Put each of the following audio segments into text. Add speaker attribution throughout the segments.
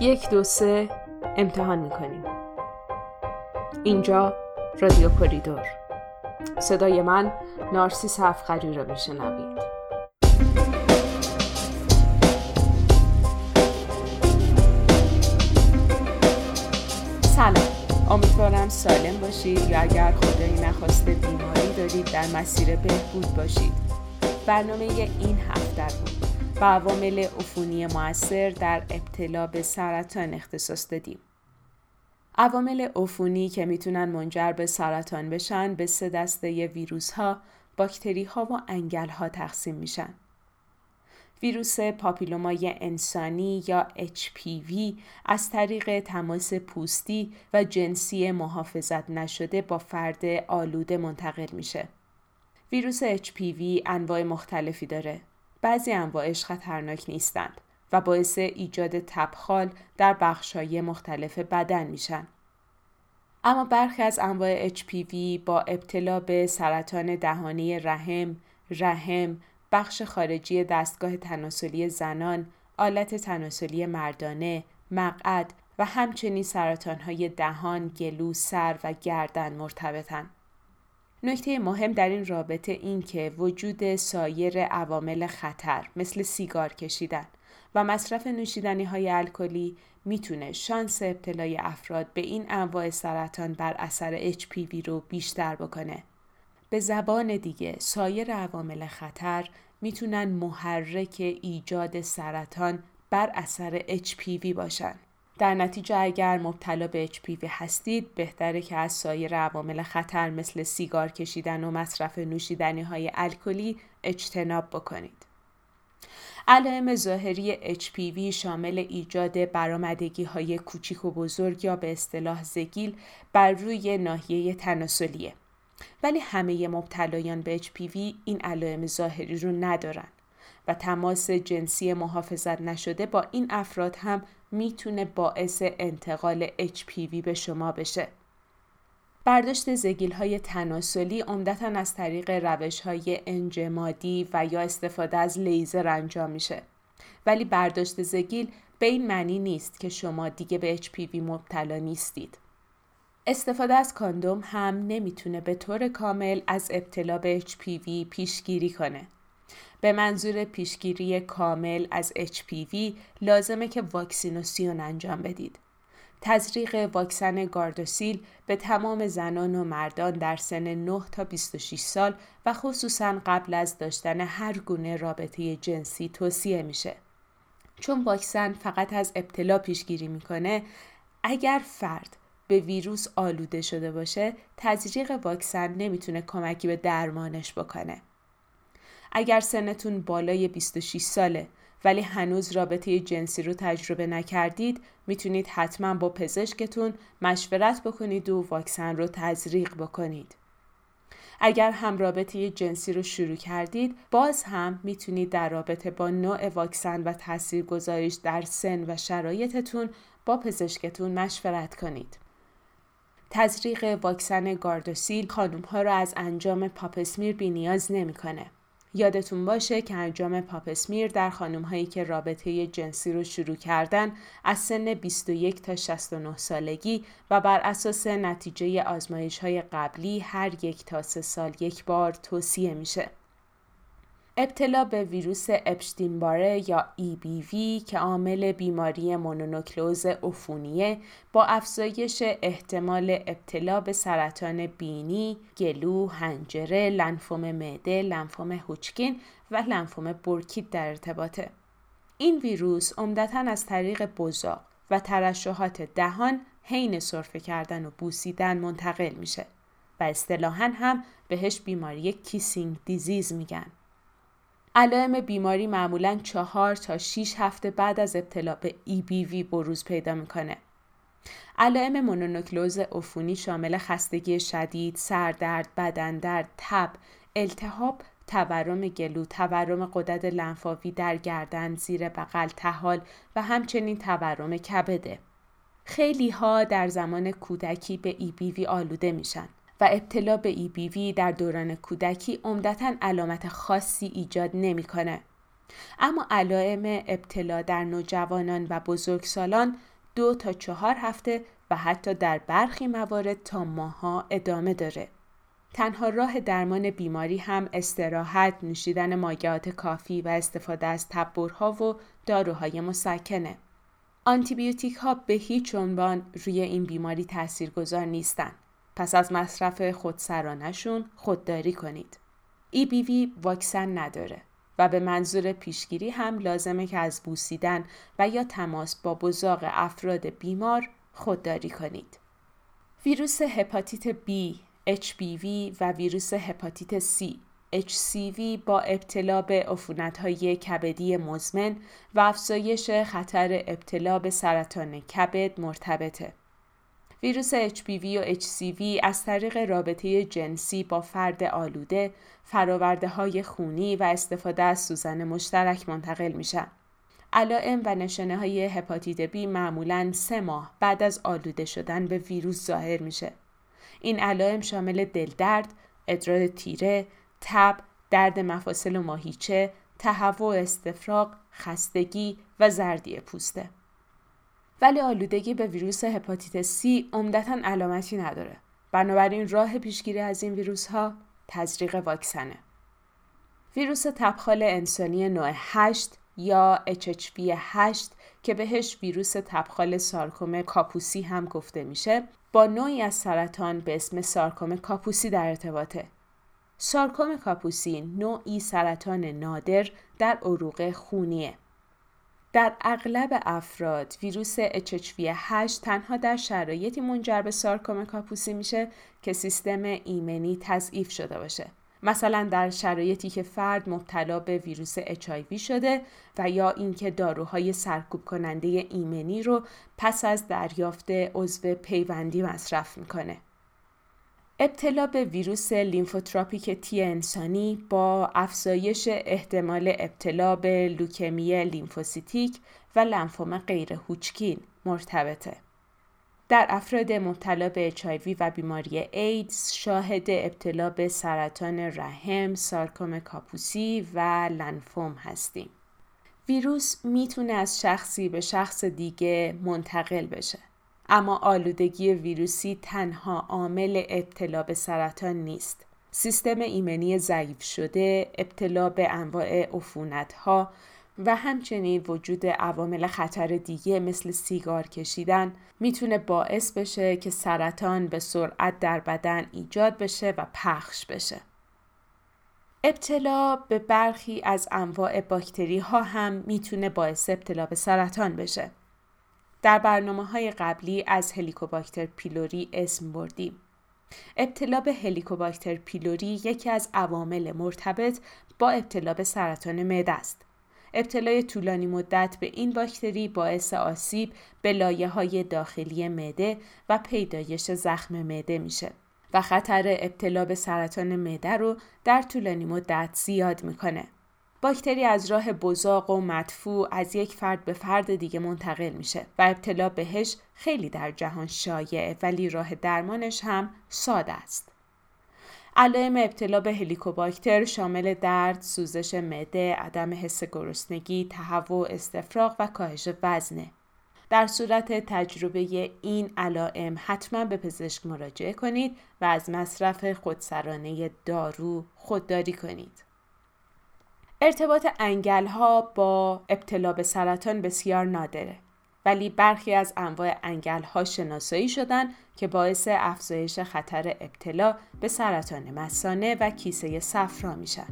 Speaker 1: یک دو سه امتحان می‌کنیم. اینجا رادیو کوریدور. صدای من نارسیس هفخری را میشنوید. سلام. امیدوارم سالم باشید یا اگر خدایی نخواسته بیماری دارید در مسیر بهبود باشید. برنامه این هفته بود. و عوامل عفونی موثر در ابتلا به سرطان اختصاص دادیم. عوامل عفونی که می‌تونن منجر به سرطان بشن به سه دسته ویروس ها، باکتری ها و انگل ها تقسیم میشن. ویروس پاپیلومای انسانی یا HPV از طریق تماس پوستی و جنسی محافظت نشده با فرد آلوده منتقل میشه. ویروس HPV انواع مختلفی داره بعضی انواعش خطرناک نیستند و باعث ایجاد تبخال در بخشهای مختلف بدن میشن. اما برخی از انواع HPV با ابتلا به سرطان دهانی رحم، رحم، بخش خارجی دستگاه تناسلی زنان، آلت تناسلی مردانه، مقعد و همچنین سرطانهای دهان، گلو، سر و گردن مرتبطند. نکته مهم در این رابطه این که وجود سایر عوامل خطر مثل سیگار کشیدن و مصرف نوشیدنی های الکلی می‌تونه شانس ابتلای افراد به این انواع سرطان بر اثر HPV رو بیشتر بکنه. به زبان دیگه سایر عوامل خطر می‌تونن محرک ایجاد سرطان بر اثر HPV باشن. در نتیجه اگر مبتلا به HPV هستید بهتره که از سایر عوامل خطر مثل سیگار کشیدن و مصرف نوشیدنی های الکلی اجتناب بکنید. علائم ظاهری HPV شامل ایجاد برآمدگی های کوچیک و بزرگ یا به اصطلاح زگیل بر روی ناحیه تناسلیه. ولی همه مبتلایان به HPV این علائم ظاهری رو ندارن و تماس جنسی محافظت نشده با این افراد هم می‌تونه باعث انتقال HPV به شما بشه. برداشت زگیل های تناسلی عمدتا از طریق روش های انجمادی و یا استفاده از لیزر انجام میشه. ولی برداشت زگیل به این معنی نیست که شما دیگه به HPV مبتلا نیستید. استفاده از کاندوم هم نمی‌تونه به طور کامل از ابتلا به HPV پیشگیری کنه. به منظور پیشگیری کامل از HPV لازمه که واکسیناسیون انجام بدید. تزریق واکسن گاردوسیل به تمام زنان و مردان در سن 9 تا 26 سال و خصوصا قبل از داشتن هر گونه رابطه جنسی توصیه میشه. چون واکسن فقط از ابتلا پیشگیری می‌کنه اگر فرد به ویروس آلوده شده باشه تزریق واکسن نمی‌تونه کمکی به درمانش بکنه. اگر سنتون بالای 26 ساله ولی هنوز رابطه جنسی رو تجربه نکردید می‌تونید حتما با پزشکتون مشورت بکنید و واکسن رو تزریق بکنید. اگر هم رابطه جنسی رو شروع کردید باز هم می‌تونید در رابطه با نوع واکسن و تاثیر گذاریش در سن و شرایطتون با پزشکتون مشورت کنید. تزریق واکسن گاردوسیل خانم ها را از انجام پاپسمیر بی نیاز نمی‌کنه. یادتون باشه که انجام پاپسمیر در خانم هایی که رابطه جنسی رو شروع کردن از سن 21 تا 69 سالگی و بر اساس نتیجه آزمایش های قبلی هر یک تا سه سال یک بار توصیه میشه. ابتلا به ویروس اپشتین باره یا EBV که عامل بیماری مونونوکلوز عفونیه با افزایش احتمال ابتلا به سرطان بینی، گلو، حنجره، لنفوم معده، لنفوم هوچکین و لنفوم برکیت در ارتباطه. این ویروس عمدتا از طریق بزاق و ترشحات دهان حین سرفه کردن و بوسیدن منتقل میشه و اصطلاحا هم بهش بیماری kissing disease میگن. علائم بیماری معمولا چهار تا 6 هفته بعد از ابتلا به EBV بروز پیدا می‌کنه. علائم مونونوکلوز عفونی شامل خستگی شدید، سردرد، بدندرد، تب، التهاب، تورم گلو، تورم قدرت لنفاوی در گردن، زیر بغل، تحال و همچنین تورم کبده. خیلی ها در زمان کودکی به EBV آلوده میشن. و ابتلا به EBV در دوران کودکی عمدتا علامت خاصی ایجاد نمی‌کنه. اما علائم ابتلا در نوجوانان و بزرگسالان دو تا چهار هفته و حتی در برخی موارد تا ماها ادامه داره. تنها راه درمان بیماری هم استراحت، نوشیدن مایعات کافی و استفاده از تبرها و داروهای مسکنه. آنتیبیوتیک ها به هیچ عنوان روی این بیماری تاثیرگذار نیستن. پس از مصرف خودسرانشون خودداری کنید. EBV واکسن نداره و به منظور پیشگیری هم لازمه که از بوسیدن و یا تماس با بزاق افراد بیمار خودداری کنید. ویروس هپاتیت B، HBV و ویروس هپاتیت C HCV با ابتلا به عفونت‌های کبدی مزمن و افزایش خطر ابتلا به سرطان کبد مرتبطه. ویروس HPV و HCV از طریق رابطه جنسی با فرد آلوده، فراورده های خونی و استفاده از سوزن مشترک منتقل میشن. علائم و نشانه های هپاتیت بی معمولا سه ماه بعد از آلوده شدن به ویروس ظاهر میشه. این علائم شامل دلدرد، ادرار تیره، تب، درد مفاصل و ماهیچه، تهوع استفراغ، خستگی و زردی پوسته. ولی آلودگی به ویروس هپاتیت C عمدتا علامتی نداره. بنابراین راه پیشگیری از این ویروس ها تزریق واکسنه. ویروس تبخال انسانی نوع 8 یا HHV 8 که بهش ویروس تبخال سارکوم کاپوسی هم گفته میشه با نوعی از سرطان به اسم سارکوم کاپوسی در ارتباطه. سارکوم کاپوسی نوعی سرطان نادر در عروق خونیه. در اغلب افراد ویروس HHV8 تنها در شرایطی منجر به سارکوم کاپوسی میشه که سیستم ایمنی تضعیف شده باشه. مثلا در شرایطی که فرد مبتلا به ویروس HIV شده و یا اینکه داروهای سرکوب کننده ایمنی رو پس از دریافت عضو پیوندی مصرف می‌کنه. ابتلا به ویروس لیمفوتروپیک T انسانی با افزایش احتمال ابتلا به لوکمی لیمفوسیتیک و لنفوم غیر هوچکین مرتبطه. در افراد مبتلا به HIV و بیماری ایدز شاهد ابتلا به سرطان رحم، سارکوم کاپوسی و لنفوم هستیم. ویروس می‌تونه از شخصی به شخص دیگه منتقل بشه. اما آلودگی ویروسی تنها عامل ابتلا به سرطان نیست. سیستم ایمنی ضعیف شده، ابتلا به انواع عفونت ها و همچنین وجود عوامل خطر دیگه مثل سیگار کشیدن می‌تونه باعث بشه که سرطان به سرعت در بدن ایجاد بشه و پخش بشه. ابتلا به برخی از انواع باکتری ها هم می‌تونه باعث ابتلا به سرطان بشه. در برنامه های قبلی از هلیکوباکتر پیلوری اسم بردیم. ابتلا به هلیکوباکتر پیلوری یکی از عوامل مرتبط با ابتلا به سرطان معده است. ابتلای طولانی مدت به این باکتری باعث آسیب به لایه های داخلی معده و پیدایش زخم معده میشه و خطر ابتلا به سرطان معده رو در طولانی مدت زیاد می‌کنه. باکتری از راه بزاق و مدفوع از یک فرد به فرد دیگه منتقل میشه و ابتلا بهش خیلی در جهان شایعه ولی راه درمانش هم ساده است. علائم ابتلا به هلیکوباکتر شامل درد، سوزش معده، عدم حس گرسنگی، تهوع استفراغ و کاهش وزنه. در صورت تجربه این علائم حتما به پزشک مراجعه کنید و از مصرف خودسرانه دارو خودداری کنید. ارتباط انگل ها با ابتلا به سرطان بسیار نادره ولی برخی از انواع انگل ها شناسایی شدن که باعث افزایش خطر ابتلا به سرطان مثانه و کیسه صفرا میشن.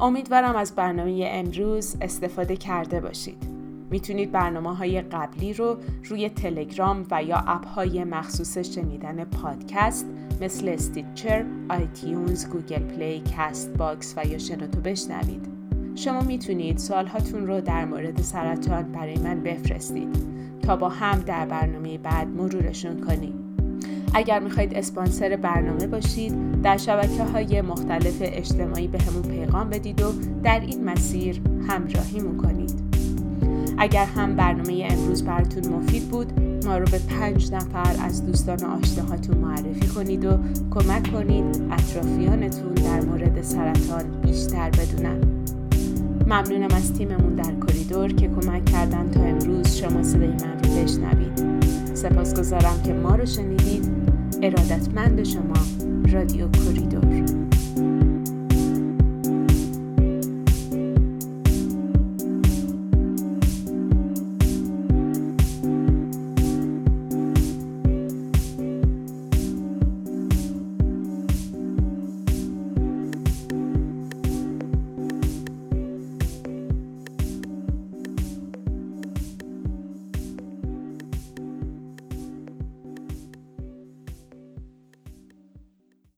Speaker 1: امیدوارم از برنامه امروز استفاده کرده باشید. می‌تونید برنامه های قبلی رو روی تلگرام و یا اپ های مخصوص شنیدن پادکست مثل Stitcher، iTunes، Google Play، Castbox و یا شنوتو بشنوید. شما می‌تونید سوالهاتون رو در مورد سرطان برای من بفرستید تا با هم در برنامه بعد مرورشون کنیم. اگر می‌خواید اسپانسر برنامه باشید در شبکه های مختلف اجتماعی بهمون پیغام بدید و در این مسیر همراهی کنید. اگر هم برنامه امروز براتون مفید بود ما رو به پنج نفر از دوستان و آشناهاتون معرفی کنید و کمک کنید اطرافیانتون در مورد سرطان بیشتر بدونن. ممنونم از تیممون در کریدور که کمک کردن تا امروز شما صدای من رو بشنوید. سپاسگزارم که ما رو شنیدید. ارادتمند شما رادیو کریدور.